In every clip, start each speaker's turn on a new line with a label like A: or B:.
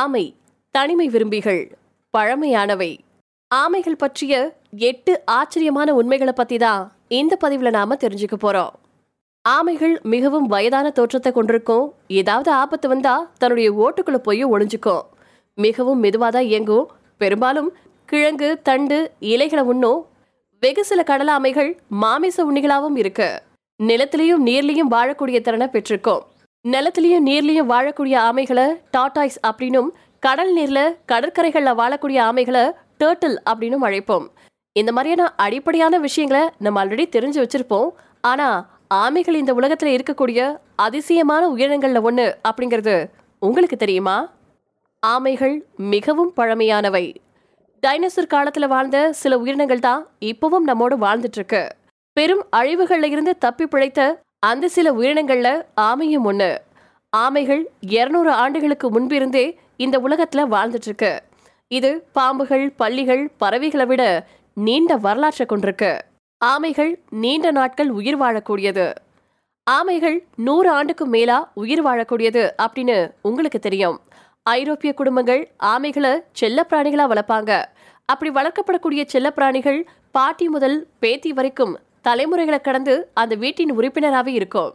A: ஆமை தனிமை விரும்பிகள் பழமையானவை. ஆமைகள் பற்றிய எட்டு ஆச்சரியமான உண்மைகளை பத்தி தான் இந்த பதிவில் நாம தெரிஞ்சுக்க போறோம். ஆமைகள் மிகவும் வயதான தோற்றத்தை கொண்டிருக்கும். ஏதாவது ஆபத்து வந்தா தன்னுடைய ஓட்டுக்குள்ள போய் ஒளிஞ்சுக்கும். மிகவும் மெதுவாக தான் இயங்கும். பெரும்பாலும் கிழங்கு தண்டு இலைகளை உண்ணும் வெகு சில கடல் ஆமைகள் மாமிச உண்ணிகளாகவும் இருக்கு. நிலத்திலையும் நீர்லையும் வாழக்கூடிய திறனை பெற்றிருக்கும். நிலத்திலையும் நீர்லையும் வாழக்கூடிய ஆமைகளை டாட்டாய்ஸ் அப்படின்னும் கடல் நீர்ல கடற்கரைகளில் வாழக்கூடிய ஆமைகளை டேர்ட்டில் அப்படின்னும் அழைப்போம். இந்த மாதிரியான அடிப்படையான விஷயங்களை நம்ம ஆல்ரெடி தெரிஞ்சு வச்சிருப்போம். ஆனா ஆமைகள் இந்த உலகத்தில் இருக்கக்கூடிய அதிசயமான உயிரினங்கள்ல ஒண்ணு அப்படிங்கிறது உங்களுக்கு தெரியுமா? ஆமைகள் மிகவும் பழமையானவை. டைனோசர் காலத்துல வாழ்ந்த சில உயிரினங்கள் தான் இப்பவும் நம்மோடு வாழ்ந்துட்டு இருக்கு. பெரும் அழிவுகள்ல இருந்து தப்பி பிழைத்த அந்த சில உயிரினங்கள்ல ஆமையும் ஒண்ணு. ஆமைகள் இருநூறு ஆண்டுகளுக்கு முன்பிருந்தே இந்த உலகத்துல வாழ்ந்துட்டு இருக்கு இது பாம்புகள் பள்ளிகள் பறவைகளை விட நீண்ட வரலாற்றை கொண்டிருக்கு. ஆமைகள் நீண்ட நாட்கள் உயிர் வாழக்கூடியது. ஆமைகள் நூறு ஆண்டுக்கும் மேலா உயிர் வாழக்கூடியது அப்படின்னு உங்களுக்கு தெரியும். ஐரோப்பிய குடும்பங்கள் ஆமைகளை செல்லப்பிராணிகளா வளர்ப்பாங்க. அப்படி வளர்க்கப்படக்கூடிய செல்லப்பிராணிகள் பாட்டி முதல் பேத்தி வரைக்கும் தலைமுறைகளை கடந்து அந்த வீட்டின் உறுப்பினராகவே இருக்கும்.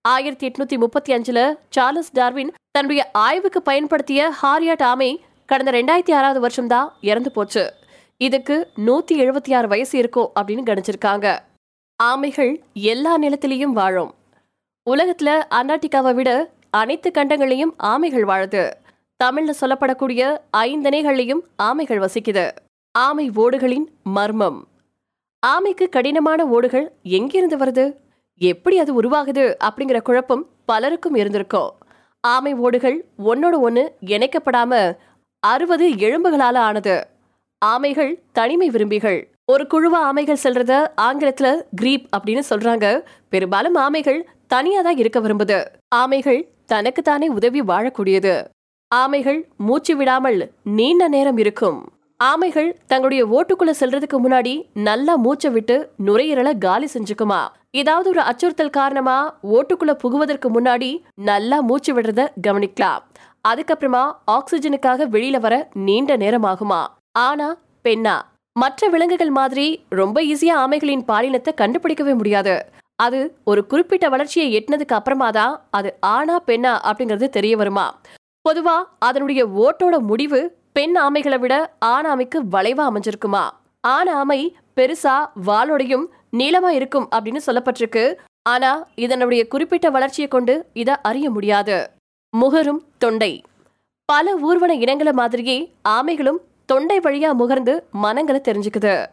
A: ஆயிரத்தி எட்நூத்தி முப்பத்தி அஞ்சுல சார்லஸ் டார்வின் தன்னுடைய ஆய்வுக்கு பயன்படுத்திய ஹாரியாட் ஆமை கடந்த ரெண்டாயிரத்தி ஆறாவது வருஷம் தான் இறந்து போச்சு. இதுக்கு நூத்தி எழுபத்தி ஆறு வயசு இருக்கும் அப்படின்னு கணிச்சிருக்காங்க. ஆமைகள் எல்லா நிலத்திலையும் வாழும். உலகத்துல அண்டார்டிகாவை விட அனைத்து கண்டங்களையும் ஆமைகள் வாழுது. தமிழ்ல சொல்லப்படக்கூடிய ஐந்தனைகளையும் ஆமைகள் வசிக்குது. ஆமை ஓடுகளின் மர்மம். ஆமைக்கு கடினமான ஓடுகள் எங்கிருந்து வருது? எப்படி அது உருவாகுது அப்படிங்கிற குழப்பம் பலருக்கும் இருந்திருக்கும். ஆமை ஓடுகள் ஒன்னோட ஒன்று இணைக்கப்படாம அறுபது எலும்புகளால ஆனது. ஆமைகள் தனிமை விரும்பிகள். ஒரு குழுவா ஆமைகள் செல்றத ஆங்கிலத்துல கிரீப் அப்படின்னு சொல்றாங்க. பெரும்பாலும் ஆமைகள் தனியா தான் இருக்க விரும்புது. ஆமைகள் தனக்குத்தானே உதவி வாழக்கூடியது. ஆமைகள் மூச்சு விடாமல் நீண்ட நேரம் இருக்கும். ஆமைகள் தங்களுடைய ஓட்டுக்குள்ள செல்றதுக்கு முன்னாடி நல்லா மூச்சை விட்டு நுரையீரலை காலி செஞ்சுக்குமா? ஏதாவது ஒரு அச்சுறுத்தல் காரணமா ஓட்டுக்குள்ள புகுவதற்கு முன்னாடி நல்லா மூச்சு விடுறத கவனிக்கலாம். அதுக்கப்புறமா ஆக்சிஜனுக்காக வெளியில வர நீண்ட நேரம் ஆகுமா ஆனா பெண்ணா மற்ற விலங்குகள் மாதிரி ரொம்ப ஈஸியா ஆமைகளின் பாலினத்தை கண்டுபிடிக்கவே முடியாது. அது ஒரு குறிப்பிட்ட வளர்ச்சியை எட்டினதுக்கு அப்புறமா தான் அது ஆனா பெண்ணா அப்படிங்கிறது தெரிய வருமா? பொதுவா அதனுடைய ஓட்டோட முடிவு பெண் ஆமைகளை விட ஆண் ஆமைக்கு வளைவா அமைஞ்சிருக்குமா? ஆண் ஆமை பெருசா வாளோடையும் நீளமா இருக்கும் அப்படின்னு சொல்லப்பட்டிருக்கு. ஆனா இதனுடைய குறிப்பிட்ட வளர்ச்சியை கொண்டு இதை அறிய முடியாது. முகரும் தொண்டை. பல ஊர்வன இனங்களை மாதிரியே ஆமைகளும் தொண்டை வழியா முகர்ந்து மனங்களை தெரிஞ்சுக்குது.